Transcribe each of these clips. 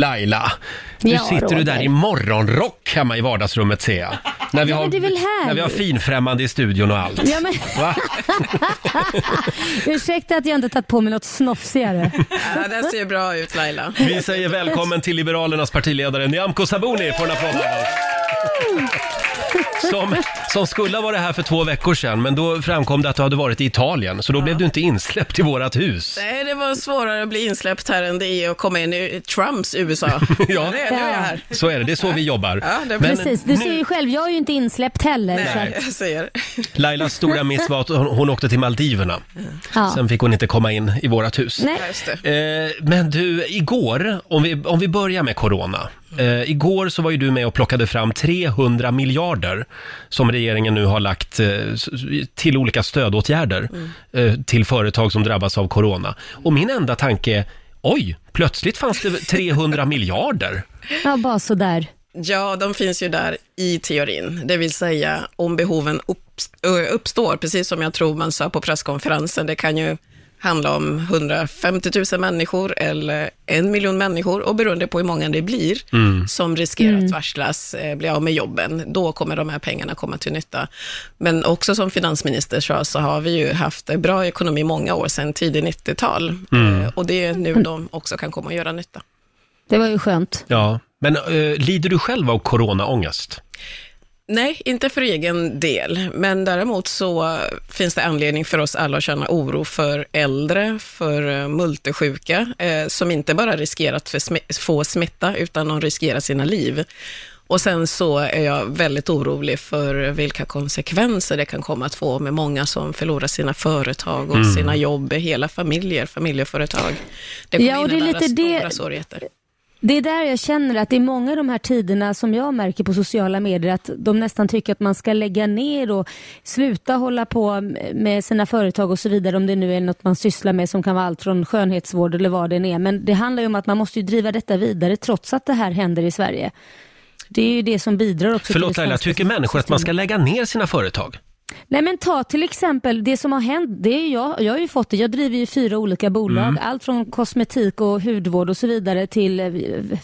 Laila, nu Ja, sitter du Roger. där i morgonrock hemma i vardagsrummet ser jag. När vi, Ja, har, men det är väl när vi har finfrämmande i studion och allt. Ja, men, Va? ursäkta att jag inte tagit på mig något snofsigare. Ja, den ser bra ut Laila. Vi säger välkommen till Liberalernas partiledare Nyamko Sabuni. Får en applåd av oss. Som, som skulle ha varit här för två veckor sedan, men då framkom det att du hade varit i Italien, så då blev du inte insläppt i vårat hus. Nej, det var svårare att bli insläppt här än det är att komma in i Trumps USA. Ja. det, nu är jag här. Så är det, det är så vi jobbar. Ja, det är Men Precis, du ser ju själv, jag är ju inte insläppt heller. Så Nej, att, jag ser. Lailas stora miss var att hon, hon åkte till Maldiverna. ja. Sen fick hon inte komma in i vårat hus. Nej. Ja, just det. Eh, men du, igår, om vi, om vi börjar med corona. Eh, igår så var ju du med och plockade fram 300 miljarder som regeringen nu har lagt eh, s- till olika stödåtgärder eh, till företag som drabbas av corona. Och min enda tanke är, oj, plötsligt fanns det 300 miljarder. ja, bara sådär. Ja, de finns ju där i teorin, det vill säga om behoven upps- ö, uppstår, precis som jag tror man sa på presskonferensen. Det kan ju handla om 150 000 människor eller en miljon människor och beroende på hur många det blir som riskerar att varslas, eh, bli av med jobben, då kommer de här pengarna komma till nytta. Men också som finansminister sa, så har vi ju haft bra ekonomi många år sedan tidigt 90-tal eh, och det är nu de också kan komma och göra nytta. Det var ju skönt. Ja, men eh, lider du själv av coronaångest? Nej, inte för egen del, men däremot så finns det anledning för oss alla att känna oro för äldre, för eh, multisjuka, eh, som inte bara riskerar att få smitta, utan de riskerar sina liv. Och sen så är jag väldigt orolig för vilka konsekvenser det kan komma att få med många som förlorar sina företag och sina jobb, hela familjer, familjeföretag. Det kommer Ja, och det är innebära lite det- stora svårigheter. Det är där jag känner att det är många av de här tiderna som jag märker på sociala medier att de nästan tycker att man ska lägga ner och sluta hålla på med sina företag och så vidare om det nu är något man sysslar med som kan vara allt från skönhetsvård eller vad det än är. Men det handlar ju om att man måste ju driva detta vidare trots att det här händer i Sverige. Det är ju det som bidrar också Förlåt till det Laila, tycker människor att man ska lägga ner sina företag? Nej men ta till exempel det som har hänt, det är jag, jag har ju fått det, jag driver ju fyra olika bolag, Mm. allt från kosmetik och hudvård och så vidare till eh,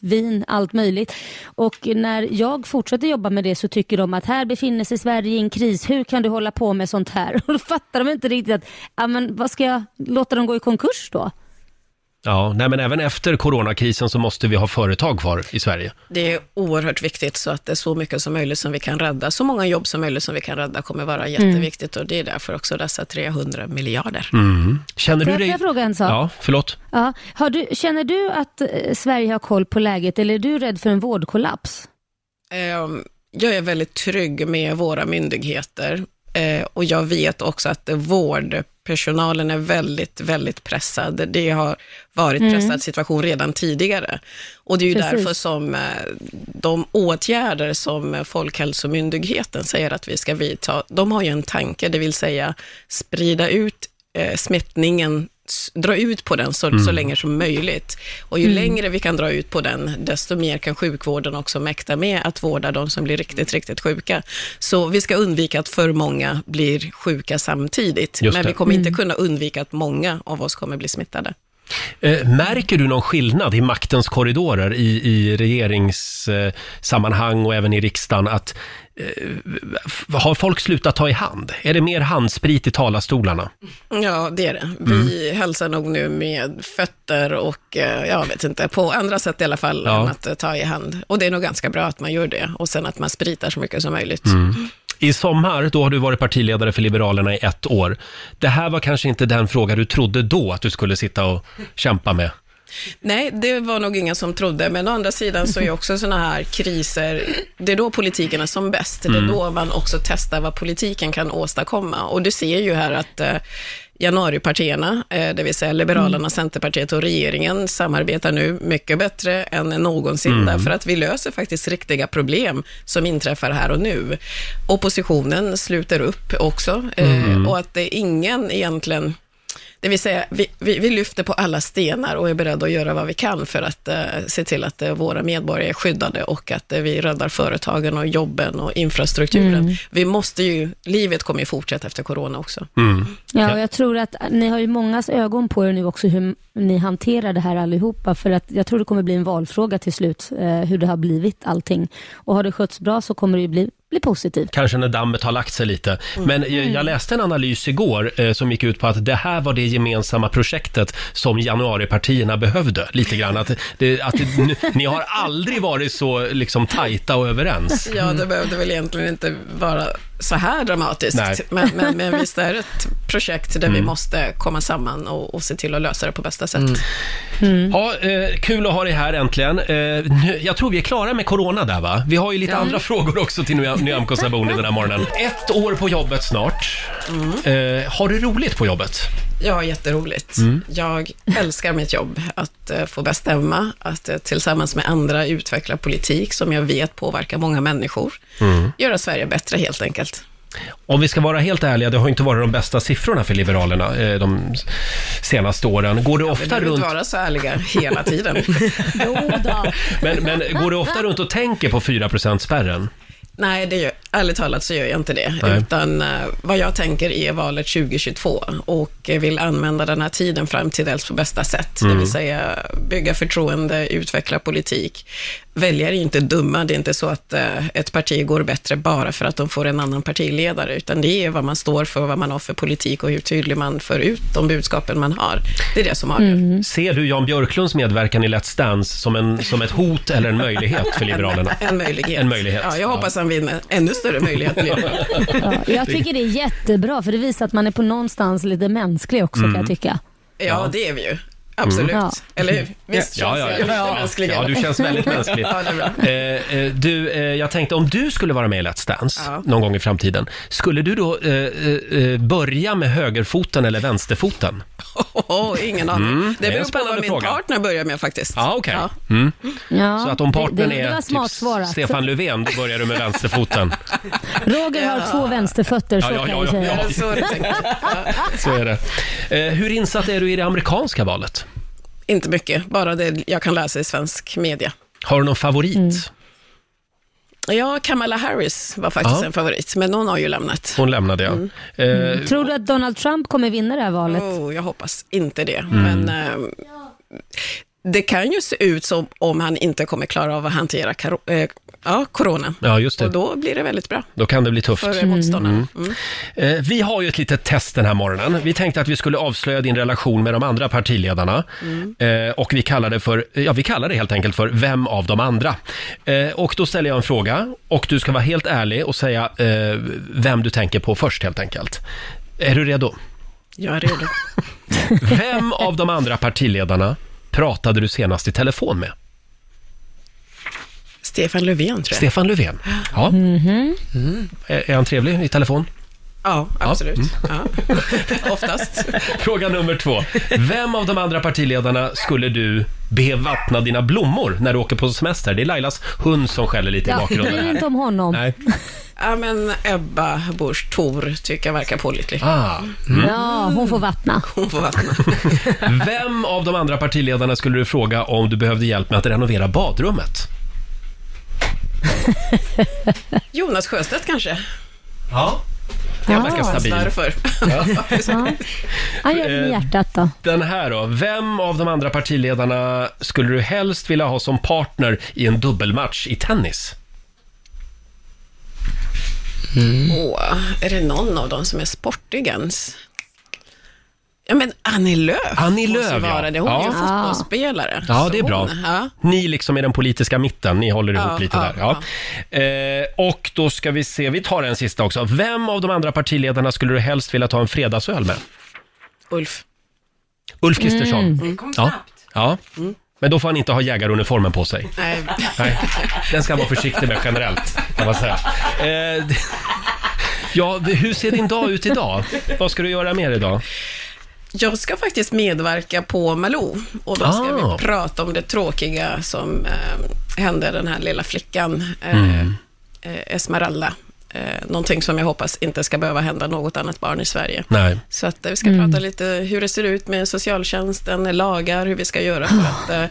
vin, allt möjligt. Och när jag fortsätter jobba med det så tycker de att här befinner sig Sverige i en kris, hur kan du hålla på med sånt här? Och då fattar de inte riktigt att, ja men vad ska jag låta dem gå i konkurs då? Ja, nej men även efter coronakrisen så måste vi ha företag kvar i Sverige. Det är oerhört viktigt så att det är så mycket som möjligt som vi kan rädda. Så många jobb som möjligt som vi kan rädda kommer vara jätteviktigt och det är därför också dessa 300 miljarder. Känner Får du jag, får dig... jag fråga en sak? Ja, förlåt. Ja. Har du, känner du att eh, Sverige har koll på läget eller är du rädd för en vårdkollaps? Ehm, Jag är väldigt trygg med våra myndigheter eh, och jag vet också att vårdpersonalen är väldigt, väldigt pressad. Det har varit pressad situation redan tidigare. Och det är ju Precis. därför som eh, de åtgärder som Folkhälsomyndigheten säger att vi ska vidta, de har ju en tanke, det vill säga sprida ut eh, smittningen dra ut på den så, så länge som möjligt. Och ju längre vi kan dra ut på den, desto mer kan sjukvården också mäkta med att vårda de som blir riktigt, riktigt sjuka. Så vi ska undvika att för många blir sjuka samtidigt, men vi kommer inte kunna undvika att många av oss kommer bli smittade. Eh, märker du någon skillnad i maktens korridorer i, i regeringssammanhang och även i riksdagen? Att, eh, har folk slutat ta i hand? Är det mer handsprit i talarstolarna? Ja, det är det. Vi hälsar nog nu med fötter och, eh, jag vet inte, på andra sätt i alla fall, Ja. än att ta i hand. Och det är nog ganska bra att man gör det. Och sen att man spritar så mycket som möjligt. I sommar, då har du varit partiledare för Liberalerna i ett år. Det här var kanske inte den fråga du trodde då att du skulle sitta och kämpa med. Nej, det var nog ingen som trodde, men å andra sidan så är också sådana här kriser, det är då politiken är som bäst. Det är då man också testar vad politiken kan åstadkomma. Och du ser ju här att eh, januaripartierna, eh, det vill säga Liberalerna, Centerpartiet och regeringen, samarbetar nu mycket bättre än någonsin, därför att vi löser faktiskt riktiga problem som inträffar här och nu. Oppositionen sluter upp också, eh, och att det är ingen egentligen Det vill säga, vi, vi, vi lyfter på alla stenar och är beredda att göra vad vi kan för att eh, se till att eh, våra medborgare är skyddade och att eh, vi räddar företagen och jobben och infrastrukturen. Mm. Vi måste ju, livet kommer ju fortsätta efter corona också. Mm. Ja, och jag tror att ni har ju mångas ögon på er nu också hur ni hanterar det här allihopa. För att jag tror det kommer bli en valfråga till slut, eh, hur det har blivit allting. Och har det skötts bra så kommer det ju bli, bli positivt. Kanske när dammet har lagt sig lite. Men eh, jag läste en analys igår eh, som gick ut på att det här var det gemensamma projektet som januaripartierna behövde. Lite grann att, det, att det, ni, ni har aldrig varit så liksom tajta och överens. Ja, det behövde väl egentligen inte vara så här dramatiskt. Nej. Men, men, men visst är det ett projekt där Mm. vi måste komma samman och, och se till att lösa det på bästa sätt. Ja, eh, kul att ha dig här äntligen. Eh, nu, jag tror vi är klara med corona där va? Vi har ju lite andra frågor också till Ny- Nyamko Sabuni den här morgonen. Ett år på jobbet snart. Eh, har du roligt på jobbet? Ja, jätteroligt. Mm. Jag älskar mitt jobb, att eh, få bestämma, att eh, tillsammans med andra utveckla politik som jag vet påverkar många människor. Mm. Göra Sverige bättre helt enkelt. Om vi ska vara helt ärliga, det har inte varit de bästa siffrorna för Liberalerna eh, de senaste åren. Går du ofta behöver inte runt, vara så ärliga hela tiden. Jo då. men, men går du ofta runt och tänker på 4 spärren? Nej, det gör, ärligt talat så gör jag inte det. Nej. Utan eh, vad jag tänker är valet 2022 och eh, vill använda den här tiden fram till dess på bästa sätt. Det vill säga bygga förtroende, utveckla politik. Väljare är inte dumma. Det är inte så att eh, ett parti går bättre bara för att de får en annan partiledare, utan det är vad man står för, vad man har för politik och hur tydlig man för ut de budskapen man har. Det är det som avgör. Ser du Jan Björklunds medverkan i Let's Dance som, en, som ett hot eller en möjlighet för Liberalerna? En möjlighet. En möjlighet. Ja, jag hoppas han vinner. Ännu större möjlighet blir det. Ja, jag tycker det är jättebra, för det visar att man är på någonstans lite mänsklig också kan jag tycka. Ja, det är vi ju. Absolut. Ja. Eller hur? Visst Ja, känns ja, jag ja. mänsklig? Ja, du känns väldigt mänsklig. Ja, det är bra. Eh, eh, du, eh, jag tänkte om du skulle vara med i Let's Dance Ja. någon gång i framtiden, skulle du då eh, eh, börja med högerfoten eller vänsterfoten? Oh, ingen aning. Mm, det är det en beror på spännande vad min fråga. partner börjar med faktiskt. Ja, okej. Ja. Mm. Ja, Så att om partnern det, det, det är smart typ svarat. Stefan Löfven, då börjar du med vänsterfoten. Roger har två vänsterfötter, så Ja, ja, kan ja, jag säga. ja, det så tänker? Ja. Så är det. Eh, hur insatt är du i det amerikanska valet? Inte mycket, bara det jag kan läsa i svensk media. Har du någon favorit? Mm. Ja, Kamala Harris var faktiskt Ja. en favorit, men hon har ju lämnat. Hon lämnade ja. Eh, Tror du att Donald Trump kommer vinna det här valet? Oh, jag hoppas inte det, Mm. men eh, det kan ju se ut som om han inte kommer klara av att hantera eh, ja, corona. Ja, just det. Och då blir det väldigt bra Då kan det bli tufft. för motståndarna. Mm. Eh, Vi har ju ett litet test den här morgonen. Vi tänkte att vi skulle avslöja din relation med de andra partiledarna. Eh, Och vi kallar det för, ja vi kallar det helt enkelt för Vem av de andra? Eh, Och då ställer jag en fråga och du ska vara helt ärlig och säga eh, vem du tänker på först helt enkelt. Är du redo? Jag är redo. Vem av de andra partiledarna pratade du senast i telefon med? Stefan Löfven, tror jag. Stefan Löfven. Ja. Mm. Är, är han trevlig i telefon? Ja, absolut. Mm. Ja. Oftast. Fråga nummer två. Vem av de andra partiledarna skulle du be vattna dina blommor när du åker på semester? Det är Lailas hund som skäller lite i Ja, bakgrunden bry här. inte om honom. Nej. Ja, men Ebba Busch Thor tycker jag verkar pålitlig. Ah. Ja, hon får vattna. Hon får vattna. Vem av de andra partiledarna skulle du fråga om du behövde hjälp med att renovera badrummet? Jonas Sjöstedt kanske? Ja. Verkar Ah. stabil. Därför. Ja. Han gör det med Eh, hjärtat då. Den här då. Vem av de andra partiledarna skulle du helst vilja ha som partner i en dubbelmatch i tennis? Åh, är det någon av dem som är sportig ens? Ja, men Annie Lööf Annie måste Lööf, vara ja. det. Hon är ju Ja. fotbollsspelare. Ja, det är bra. hon- Ja. Ni liksom i den politiska mitten, ni håller ihop Ja, lite ja, där. Ja. Eh, och då ska vi se, vi tar en sista också. Vem av de andra partiledarna skulle du helst vilja ta en fredagsöl med? Ulf. Ulf Kristersson. Mm. Ja. ja. Men då får han inte ha jägaruniformen på sig. Nej. Nej, den ska man vara försiktig med generellt, kan man säga. Eh, d- ja, hur ser din dag ut idag? Vad ska du göra mer idag? Jag ska faktiskt medverka på Malou och då ska Ah. vi prata om det tråkiga som eh, hände den här lilla flickan, eh, Mm. eh, Esmeralda. Eh, någonting som jag hoppas inte ska behöva hända något annat barn i Sverige. Nej. Så att eh, vi ska prata lite hur det ser ut med socialtjänsten, lagar, hur vi ska göra för att eh,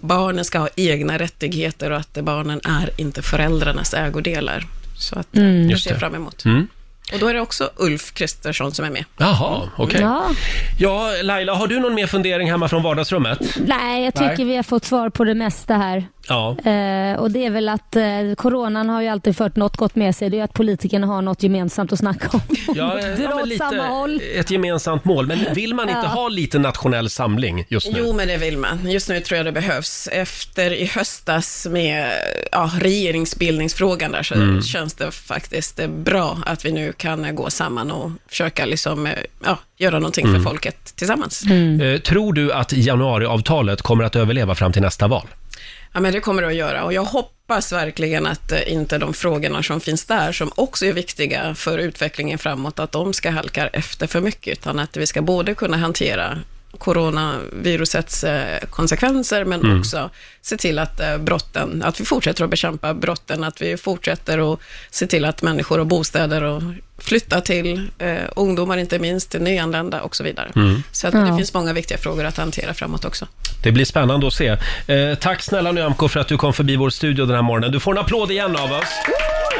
barnen ska ha egna rättigheter och att eh, barnen är inte föräldrarnas ägodelar. Så att eh, det Just ser jag fram emot. Mm. Och då är det också Ulf Kristersson som är med. Jaha, okej. Ja. Ja, Laila, har du någon mer fundering hemma från vardagsrummet? Nej, jag tycker Nej. vi har fått svar på det mesta här. Ja. Eh, och det är väl att eh, coronan har ju alltid fört något gott med sig. Det är att politikerna har något gemensamt att snacka om. Ja, Dra ja, men åt samma håll. ett gemensamt mål. Men vill man inte Ja. ha lite nationell samling just nu? Jo, men det vill man. Just nu tror jag det behövs. Efter i höstas med ja, regeringsbildningsfrågan där så Mm. känns det faktiskt eh, bra att vi nu kan eh, gå samman och försöka liksom, eh, ja, göra någonting Mm. för folket tillsammans. Eh, tror du att januariavtalet kommer att överleva fram till nästa val? Ja, men det kommer det att göra och jag hoppas verkligen att eh, inte de frågorna som finns där, som också är viktiga för utvecklingen framåt, att de ska halka efter för mycket, utan att vi ska både kunna hantera coronavirusets eh, konsekvenser, men också se till att eh, brotten, att vi fortsätter att bekämpa brotten, att vi fortsätter att se till att människor har bostäder och flytta till, eh, ungdomar inte minst, nyanlända och så vidare. Så att Ja. det finns många viktiga frågor att hantera framåt också. Det blir spännande att se. Eh, tack snälla Nyamko för att du kom förbi vår studio den här morgonen. Du får en applåd igen av oss.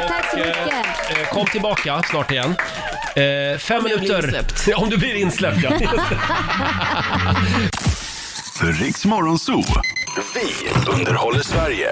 Tack så mycket. Eh, kom tillbaka snart igen. Eh, fem Om minuter. Ja, om du blir insläppt, ja. Riks Morgonzoo. Vi underhåller Sverige.